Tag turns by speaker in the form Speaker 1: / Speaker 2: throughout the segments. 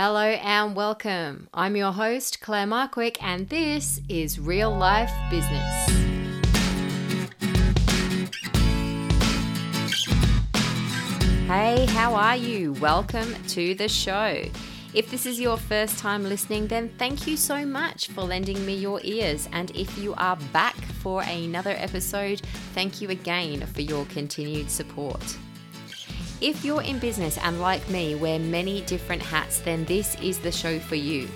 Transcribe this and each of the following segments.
Speaker 1: Hello and welcome. I'm your host, Claire Markwick, and this is Real Life Business. Hey, how are you? Welcome to the show. If this is your first time listening, then thank you so much for lending me your ears. And if you are back for another episode, thank you again for your continued support. If you're in business and like me wear many different hats, then this is the show for you.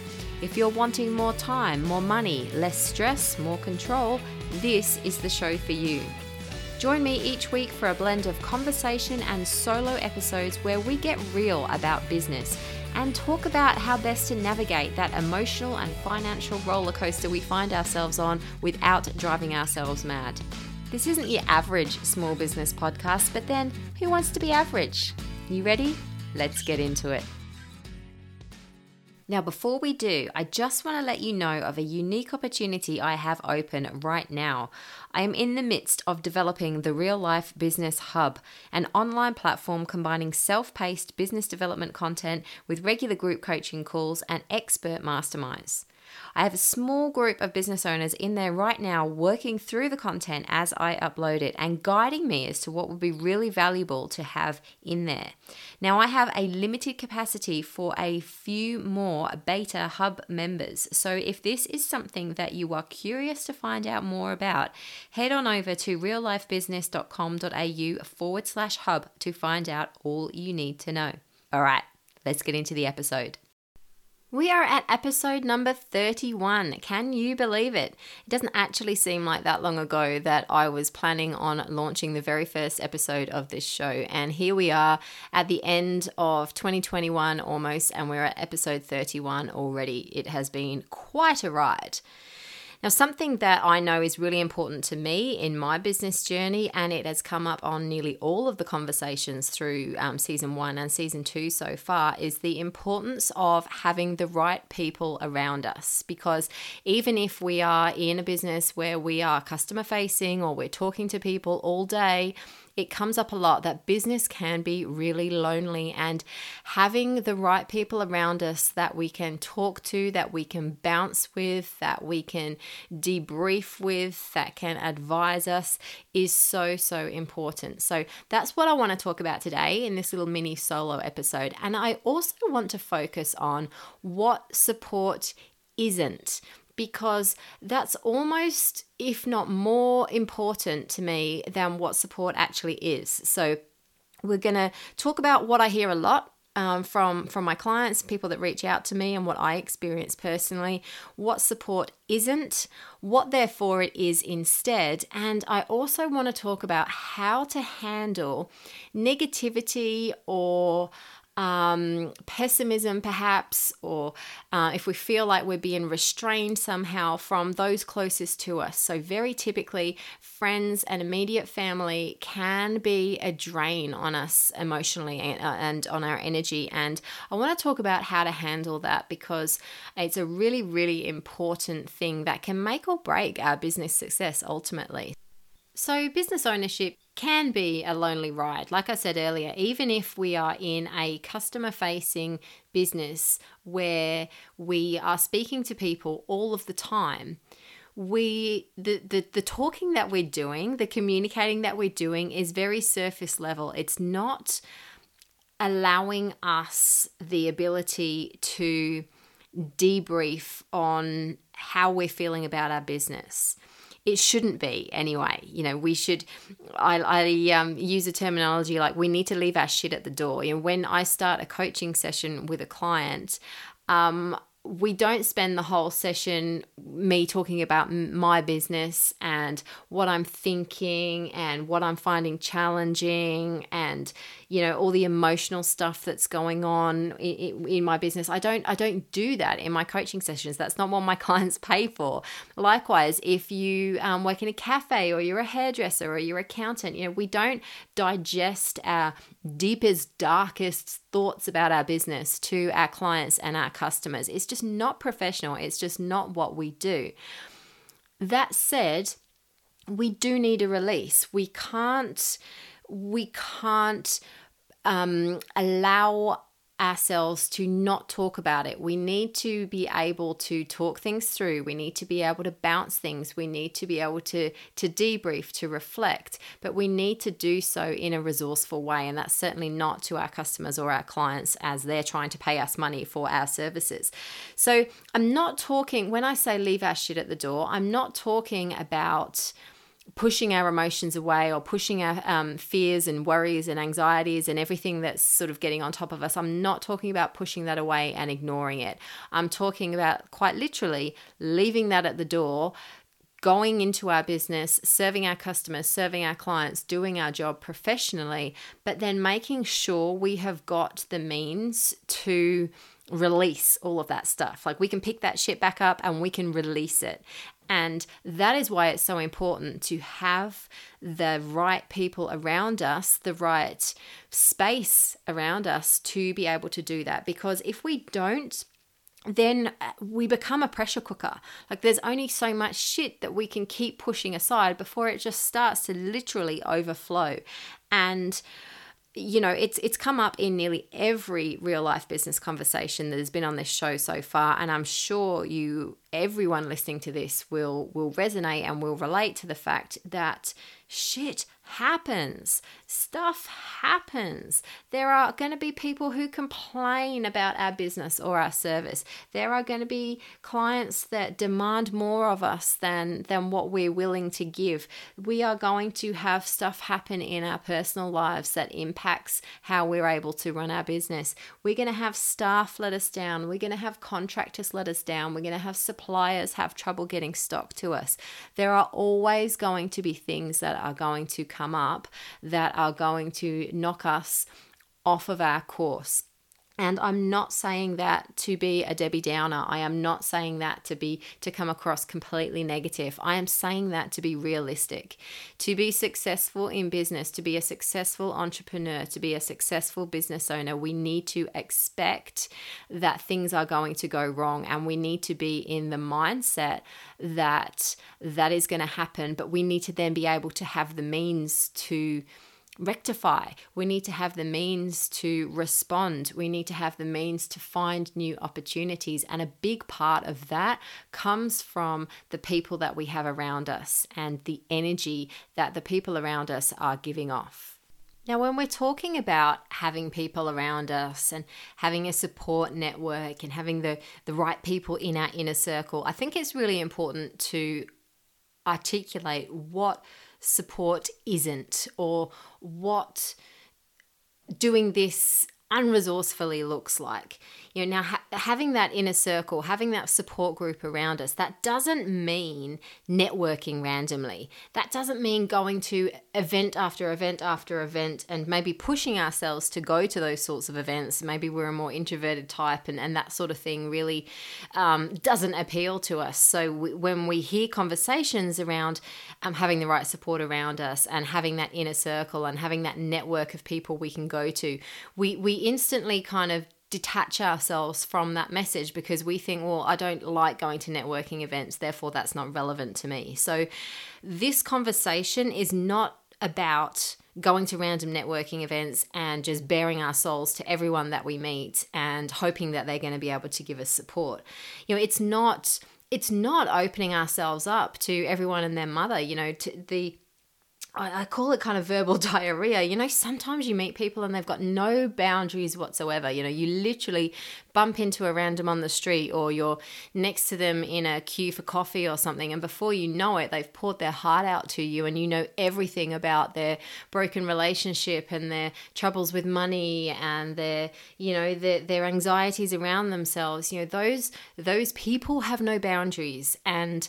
Speaker 1: If you're wanting more time, more money, less stress, more control, this is the show for you. Join me each week for a blend of conversation and solo episodes where we get real about business and talk about how best to navigate that emotional and financial roller coaster we find ourselves on without driving ourselves mad. This isn't your average small business podcast, but then who wants to be average? You ready? Let's get into it. Now, before we do, I just want to let you know of a unique opportunity I have open right now. I am in the midst of developing the Real Life Business Hub, an online platform combining self paced business development content with regular group coaching calls and expert masterminds. I have a small group of business owners in there right now working through the content as I upload it and guiding me as to what would be really valuable to have in there. Now, I have a limited capacity for a few more beta hub members. So, if this is something that you are curious to find out more about, head on over to reallifebusiness.com.au forward slash hub to find out all you need to know. All right, let's get into the episode. We are at episode number 31. Can you believe it? It doesn't actually seem like that long ago that I was planning on launching the very first episode of this show. And here we are at the end of 2021 almost, and we're at episode 31 already. It has been quite a ride. Now, something that I know is really important to me in my business journey, and it has come up on nearly all of the conversations through um, season one and season two so far, is the importance of having the right people around us. Because even if we are in a business where we are customer facing or we're talking to people all day, it comes up a lot that business can be really lonely and having the right people around us that we can talk to, that we can bounce with, that we can debrief with, that can advise us is so, so important. So that's what I want to talk about today in this little mini solo episode. And I also want to focus on what support isn't because that's almost, if not more important to me than what support actually is. So, we're going to talk about what I hear a lot um, from from my clients, people that reach out to me, and what I experience personally. What support isn't, what therefore it is instead, and I also want to talk about how to handle negativity or um, pessimism, perhaps, or uh, if we feel like we're being restrained somehow from those closest to us. So, very typically, friends and immediate family can be a drain on us emotionally and, uh, and on our energy. And I want to talk about how to handle that because it's a really, really important thing that can make or break our business success ultimately. So, business ownership can be a lonely ride. Like I said earlier, even if we are in a customer facing business where we are speaking to people all of the time, we the, the the talking that we're doing, the communicating that we're doing is very surface level. It's not allowing us the ability to debrief on how we're feeling about our business it shouldn't be anyway. You know, we should. I, I um, use a terminology like we need to leave our shit at the door. You know, when I start a coaching session with a client, um, we don't spend the whole session me talking about my business and what I'm thinking and what I'm finding challenging and you know all the emotional stuff that's going on in, in, my business. I don't I don't do that in my coaching sessions. That's not what my clients pay for. Likewise, if you um, work in a cafe or you're a hairdresser or you're an accountant, you know we don't digest our deepest darkest thoughts about our business to our clients and our customers. It's just not professional, it's just not what we do. That said, we do need a release. We can't we can't um, allow ourselves to not talk about it. We need to be able to talk things through. We need to be able to bounce things. We need to be able to to debrief, to reflect, but we need to do so in a resourceful way and that's certainly not to our customers or our clients as they're trying to pay us money for our services. So, I'm not talking when I say leave our shit at the door, I'm not talking about pushing our emotions away or pushing our um, fears and worries and anxieties and everything that's sort of getting on top of us. I'm not talking about pushing that away and ignoring it. I'm talking about quite literally leaving that at the door. Going into our business, serving our customers, serving our clients, doing our job professionally, but then making sure we have got the means to release all of that stuff. Like we can pick that shit back up and we can release it. And that is why it's so important to have the right people around us, the right space around us to be able to do that. Because if we don't, then uh, we become a pressure cooker. Like there's only so much shit that we can keep pushing aside before it just starts to literally overflow. And you know, it's it's come up in nearly every real life business conversation that has been on this show so far, and I'm sure you, everyone listening to this, will will resonate and will relate to the fact that shit happens. Stuff happens. There are going to be people who complain about our business or our service. There are going to be clients that demand more of us than than what we're willing to give. We are going to have stuff happen in our personal lives that impacts how we're able to run our business. We're going to have staff let us down. We're going to have contractors let us down. We're going to have suppliers have trouble getting stock to us. There are always going to be things that are going to come up that are going to knock us off of our course. And I'm not saying that to be a Debbie Downer. I am not saying that to be to come across completely negative. I am saying that to be realistic. To be successful in business, to be a successful entrepreneur, to be a successful business owner, we need to expect that things are going to go wrong and we need to be in the mindset that that is going to happen, but we need to then be able to have the means to rectify. We need to have the means to respond. We need to have the means to find new opportunities. And a big part of that comes from the people that we have around us and the energy that the people around us are giving off. Now, when we're talking about having people around us and having a support network and having the, the right people in our inner circle, I think it's really important to articulate what support isn't or what doing this unresourcefully looks like. You know, now ha- having that inner circle, having that support group around us, that doesn't mean networking randomly. That doesn't mean going to event after event after event and maybe pushing ourselves to go to those sorts of events. Maybe we're a more introverted type and, and that sort of thing really um, doesn't appeal to us. So we, when we hear conversations around um, having the right support around us and having that inner circle and having that network of people we can go to, we, we instantly kind of detach ourselves from that message because we think, well, I don't like going to networking events, therefore that's not relevant to me. So, this conversation is not about going to random networking events and just baring our souls to everyone that we meet and hoping that they're going to be able to give us support. You know, it's not it's not opening ourselves up to everyone and their mother, you know, to the I, call it kind of verbal diarrhea. You know, sometimes you meet people and they've got no boundaries whatsoever. You know, you literally bump into a random on the street or you're next to them in a queue for coffee or something, and before you know it, they've poured their heart out to you and you know everything about their broken relationship and their troubles with money and their, you know, their, their anxieties around themselves. You know, those those people have no boundaries and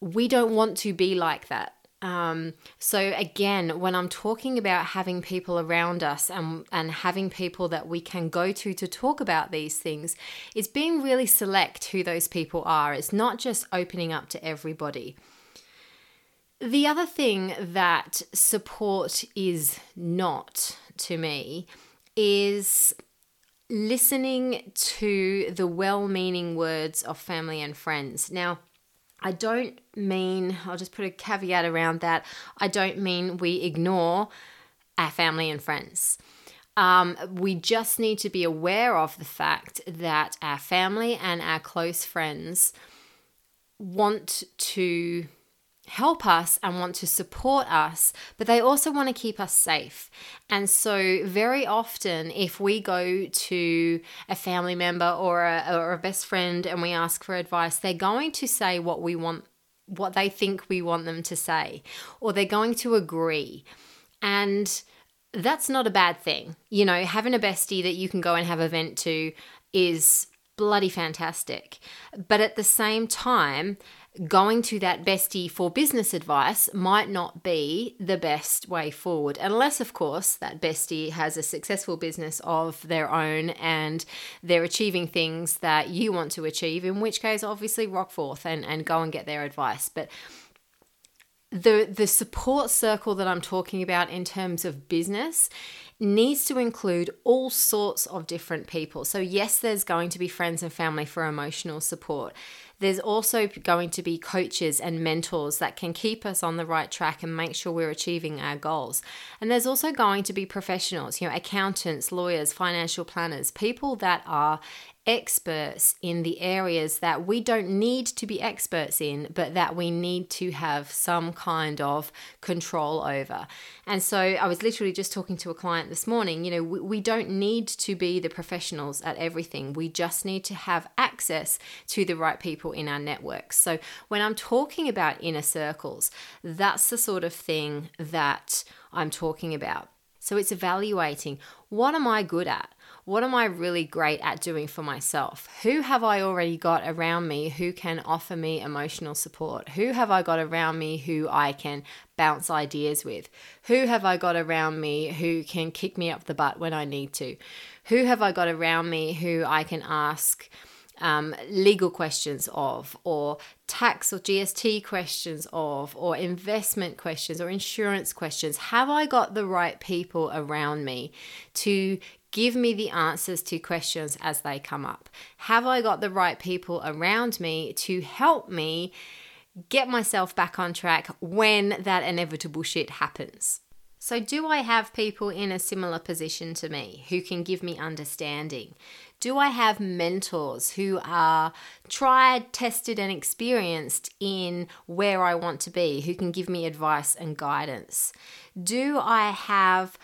Speaker 1: we don't want to be like that um, so again, when I'm talking about having people around us and and having people that we can go to to talk about these things, it's being really select who those people are. It's not just opening up to everybody. The other thing that support is not to me is listening to the well meaning words of family and friends. Now, I don't mean, I'll just put a caveat around that. I don't mean we ignore our family and friends. Um, we just need to be aware of the fact that our family and our close friends want to help us and want to support us, but they also want to keep us safe. And so, very often, if we go to a family member or a, or a best friend and we ask for advice, they're going to say what we want, what they think we want them to say, or they're going to agree. And that's not a bad thing. You know, having a bestie that you can go and have a vent to is bloody fantastic. But at the same time, going to that bestie for business advice might not be the best way forward, unless, of course, that bestie has a successful business of their own and they're achieving things that you want to achieve, in which case, obviously, rock forth and, and go and get their advice. But the the support circle that I'm talking about in terms of business needs to include all sorts of different people. So yes, there's going to be friends and family for emotional support. There's also going to be coaches and mentors that can keep us on the right track and make sure we're achieving our goals. And there's also going to be professionals, you know, accountants, lawyers, financial planners, people that are experts in the areas that we don't need to be experts in, but that we need to have some kind of control over. And so I was literally just talking to a client this morning. You know, we, we don't need to be the professionals at everything, we just need to have access to the right people in our networks. So when I'm talking about inner circles, that's the sort of thing that I'm talking about. So it's evaluating what am I good at? What am I really great at doing for myself? Who have I already got around me who can offer me emotional support? Who have I got around me who I can bounce ideas with? Who have I got around me who can kick me up the butt when I need to? Who have I got around me who I can ask? um, legal questions of, or tax or GST questions of, or investment questions or insurance questions? Have I got the right people around me to give me the answers to questions as they come up? Have I got the right people around me to help me get myself back on track when that inevitable shit happens? So, do I have people in a similar position to me who can give me understanding? Do I have mentors who are tried, tested, and experienced in where I want to be, who can give me advice and guidance? Do I have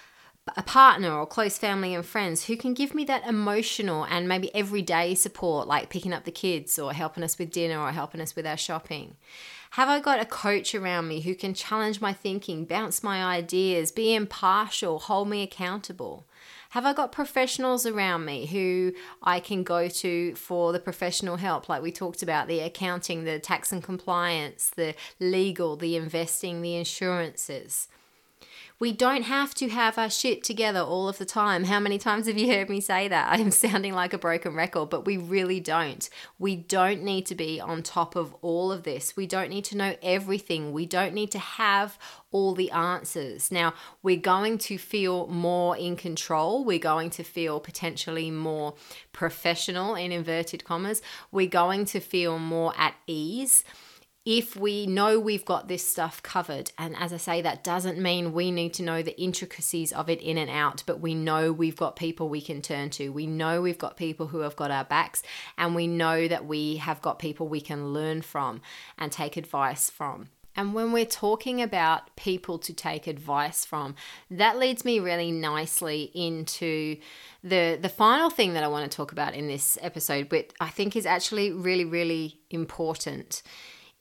Speaker 1: a partner or close family and friends who can give me that emotional and maybe everyday support, like picking up the kids or helping us with dinner or helping us with our shopping? Have I got a coach around me who can challenge my thinking, bounce my ideas, be impartial, hold me accountable? Have I got professionals around me who I can go to for the professional help, like we talked about the accounting, the tax and compliance, the legal, the investing, the insurances? We don't have to have our shit together all of the time. How many times have you heard me say that? I'm sounding like a broken record, but we really don't. We don't need to be on top of all of this. We don't need to know everything. We don't need to have all the answers. Now, we're going to feel more in control. We're going to feel potentially more professional, in inverted commas. We're going to feel more at ease if we know we've got this stuff covered, and as I say, that doesn't mean we need to know the intricacies of it in and out, but we know we've got people we can turn to. We know we've got people who have got our backs, and we know that we have got people we can learn from and take advice from. And when we're talking about people to take advice from, that leads me really nicely into the the final thing that I want to talk about in this episode, but I think is actually really really important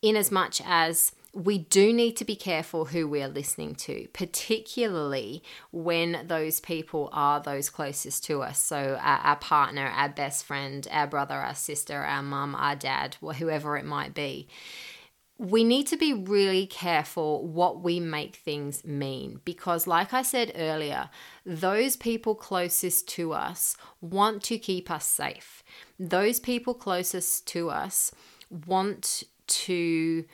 Speaker 1: in as much as we do need to be careful who we are listening to, particularly when those people are those closest to us. So, our, our, partner, our best friend, our brother, our sister, our mum, our dad, or whoever it might be. We need to be really careful what we make things mean because, like I said earlier, those people closest to us want to keep us safe. Those people closest to us want to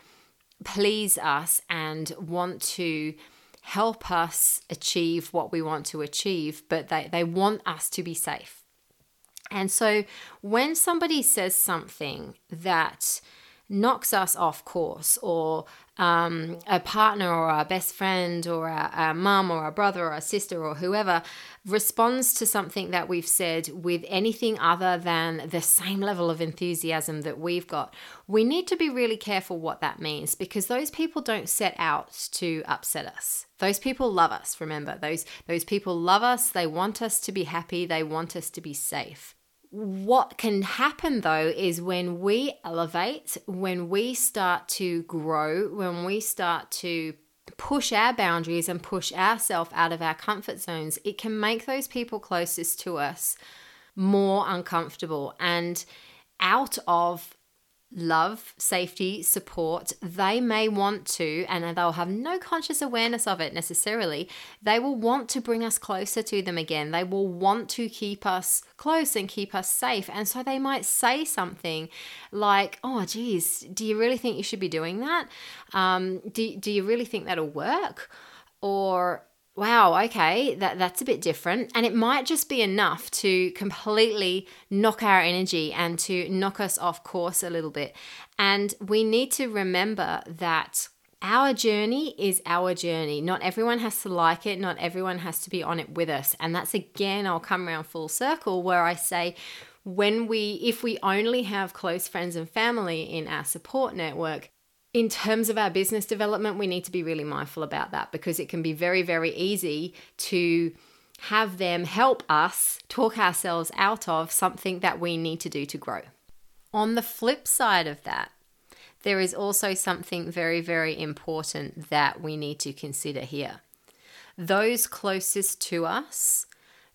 Speaker 1: please us and want to help us achieve what we want to achieve, but they, they want us to be safe. And so when somebody says something that knocks us off course or um, a partner or our best friend or our, our mum or our brother or our sister or whoever responds to something that we've said with anything other than the same level of enthusiasm that we've got, we need to be really careful what that means because those people don't set out to upset us. Those people love us, remember. Those those people love us, they want us to be happy, they want us to be safe what can happen though is when we elevate, when we start to grow, when we start to push our boundaries and push ourselves out of our comfort zones, it can make those people closest to us more uncomfortable. And out of love, safety, support, they may want to, and they'll have no conscious awareness of it necessarily, they will want to bring us closer to them again. They will want to keep us close and keep us safe. And so they might say something like, Oh, geez, do you really think you should be doing that? Um, do, do you really think that'll work? Or, wow, okay, that, that's a bit different. And it might just be enough to completely knock our energy and to knock us off course a little bit. And we need to remember that our journey is our journey. Not everyone has to like it, not everyone has to be on it with us. And that's again, I'll come around full circle where I say, when we, if we only have close friends and family in our support network, in terms of our business development, we need to be really mindful about that because it can be very, very easy to have them help us talk ourselves out of something that we need to do to grow. On the flip side of that, there is also something very, very important that we need to consider here. Those closest to us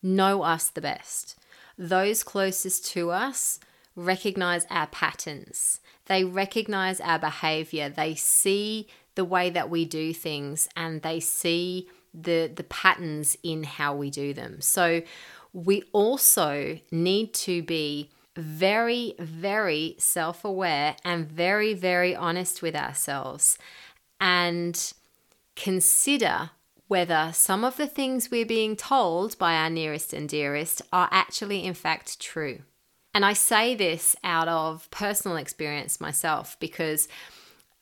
Speaker 1: know us the best. Those closest to us recognize our patterns. They recognize our behavior. They see the way that we do things and they see the, the patterns in how we do them. So we also need to be very, very self aware and very, very honest with ourselves and consider whether some of the things we're being told by our nearest and dearest are actually, in fact, true. And I say this out of personal experience myself because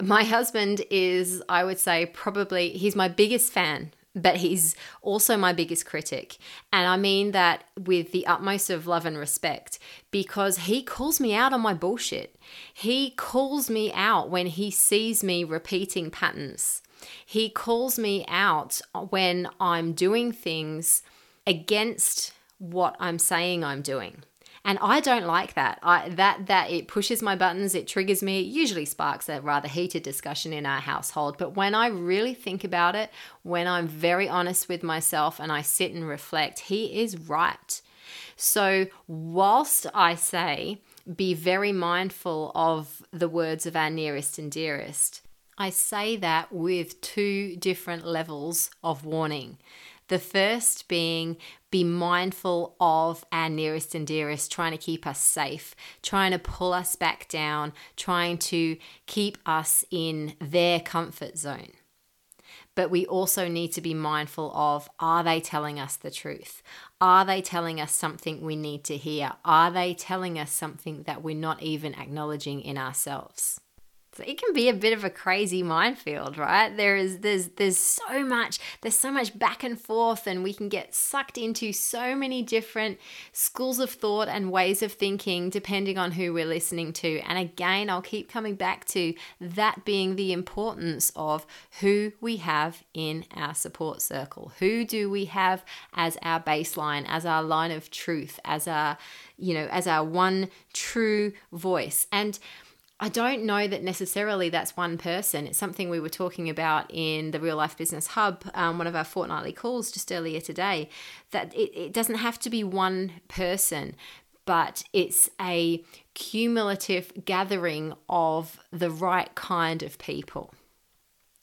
Speaker 1: my husband is, I would say, probably, he's my biggest fan but he's also my biggest critic. And I mean that with the utmost of love and respect because he calls me out on my bullshit. He calls me out when he sees me repeating patterns. He calls me out when I'm doing things against what I'm saying I'm doing and I don't like that. I that that it pushes my buttons, it triggers me. It usually sparks a rather heated discussion in our household. But when I really think about it, when I'm very honest with myself and I sit and reflect, he is right. So whilst I say be very mindful of the words of our nearest and dearest, I say that with two different levels of warning. The first being be mindful of our nearest and dearest, trying to keep us safe, trying to pull us back down, trying to keep us in their comfort zone. But we also need to be mindful of are they telling us the truth? Are they telling us something we need to hear? Are they telling us something that we're not even acknowledging in ourselves? It can be a bit of a crazy minefield, right? There is there's there's so much there's so much back and forth and we can get sucked into so many different schools of thought and ways of thinking depending on who we're listening to. And again, I'll keep coming back to that being the importance of who we have in our support circle. Who do we have as our baseline, as our line of truth, as our you know, as our one true voice. And I don't know that necessarily that's one person. It's something we were talking about in the Real Life Business Hub, um, one of our fortnightly calls just earlier today, that it, it doesn't have to be one person, but it's a cumulative gathering of the right kind of people.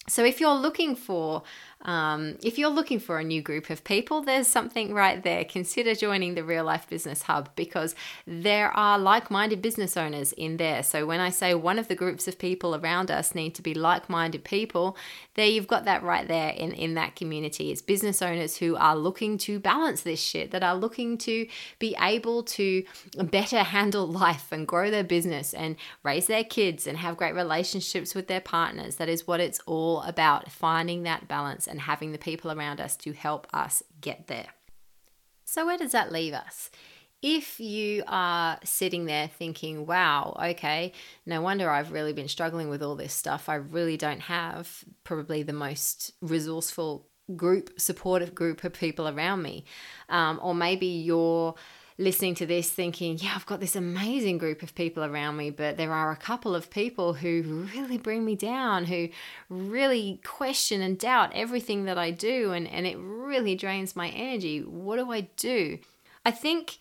Speaker 1: So if you're looking for Um, if you're looking for a new group of people, there's something right there. Consider joining the Real Life Business Hub because there are like minded business owners in there. So when I say one of the groups of people around us need to be like minded people, there you've got that right there in, in that community. It's business owners who are looking to balance this shit, that are looking to be able to better handle life and grow their business and raise their kids and have great relationships with their partners. That is what it's all about finding that balance and having the people around us to help us get there. So, where does that leave us? if you are sitting there thinking, wow, okay, no wonder I've really been struggling with all this stuff, I really don't have probably the most resourceful group, supportive group of people around me. Um, or maybe you're listening to this thinking, yeah, I've got this amazing group of people around me, but there are a couple of people who really bring me down, who really question and doubt everything that I do, and, and it really drains my energy. What do I do? I think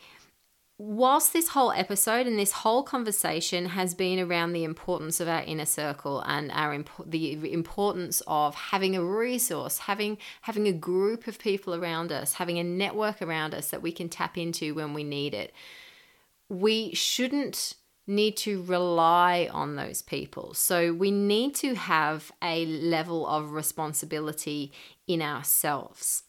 Speaker 1: whilst this whole episode and this whole conversation has been around the importance of our inner circle and our imp- the importance of having a resource having having a group of people around us having a network around us that we can tap into when we need it we shouldn't need to rely on those people. So we need to have a level of responsibility in ourselves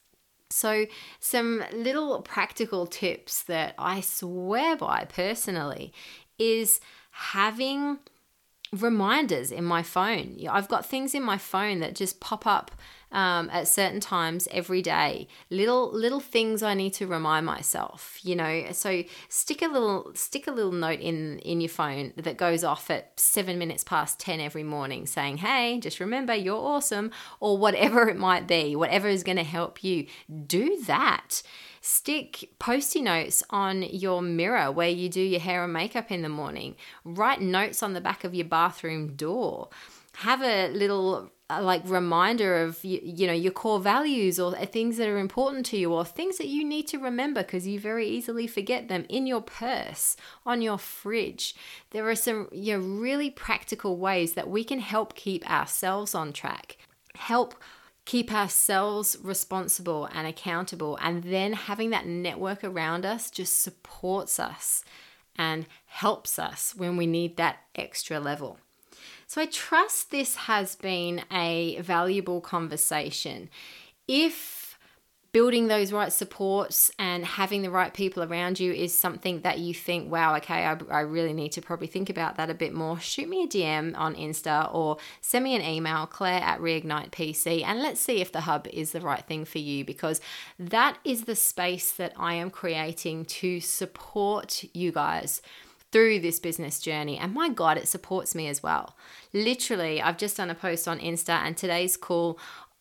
Speaker 1: so, some little practical tips that I swear by personally is having reminders in my phone. I've got things in my phone that just pop up um, at certain times every day. Little little things I need to remind myself. You know, so stick a little stick a little note in in your phone that goes off at seven minutes past ten every morning, saying, "Hey, just remember you're awesome," or whatever it might be, whatever is going to help you. Do that stick post-it notes on your mirror where you do your hair and makeup in the morning. Write notes on the back of your bathroom door. Have a little uh, like reminder of you, you know your core values or things that are important to you or things that you need to remember because you very easily forget them in your purse on your fridge there are some you know really practical ways that we can help keep ourselves on track help keep ourselves responsible and accountable. And then having that network around us just supports us and helps us when we need that extra level. So I trust this has been a valuable conversation. If building those right supports and having the right people around you is something that you think, wow, okay, I, I, really need to probably think about that a bit more, shoot me a DM on Insta or send me an email, claire at reignite PC, and let's see if the hub is the right thing for you because that is the space that I am creating to support you guys through this business journey. And my God, it supports me as well. Literally, I've just done a post on Insta, and today's call,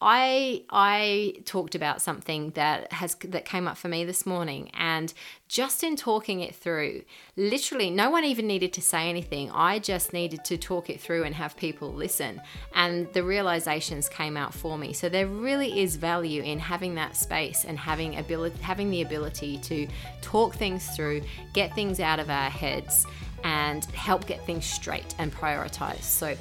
Speaker 1: I I talked about something that has that came up for me this morning and just in talking it through literally no one even needed to say anything. I just needed to talk it through and have people listen and the realizations came out for me. So there really is value in having that space and having ability having the ability to talk things through get things out of our heads and help get things straight and prioritize so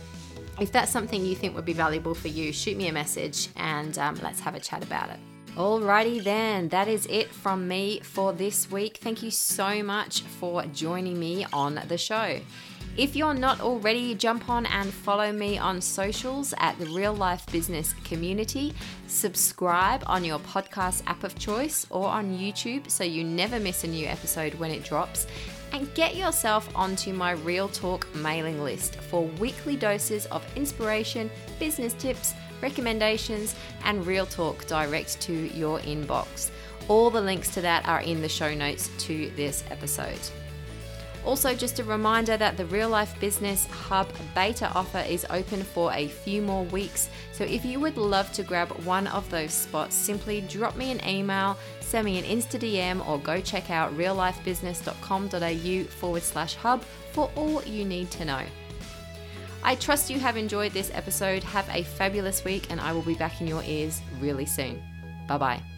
Speaker 1: if that's something you think would be valuable for you, shoot me a message and um, let's have a chat about it. Alrighty then, that is it from me for this week. Thank you so much for joining me on the show. If you're not already, jump on and follow me on socials at the Real Life Business Community. Subscribe on your podcast app of choice or on YouTube so you never miss a new episode when it drops and get yourself onto my Real Talk mailing list for weekly doses of inspiration, business tips, recommendations, and Real Talk direct to your inbox. All the links to that are in the show notes to this episode. Also, just a reminder that the Real Life Business Hub beta offer is open for a few more weeks. So, if you would love to grab one of those spots, simply drop me an email, send me an Insta DM, or go check out reallifebusiness.com.au forward slash hub for all you need to know. I trust you have enjoyed this episode. Have a fabulous week, and I will be back in your ears really soon. Bye bye.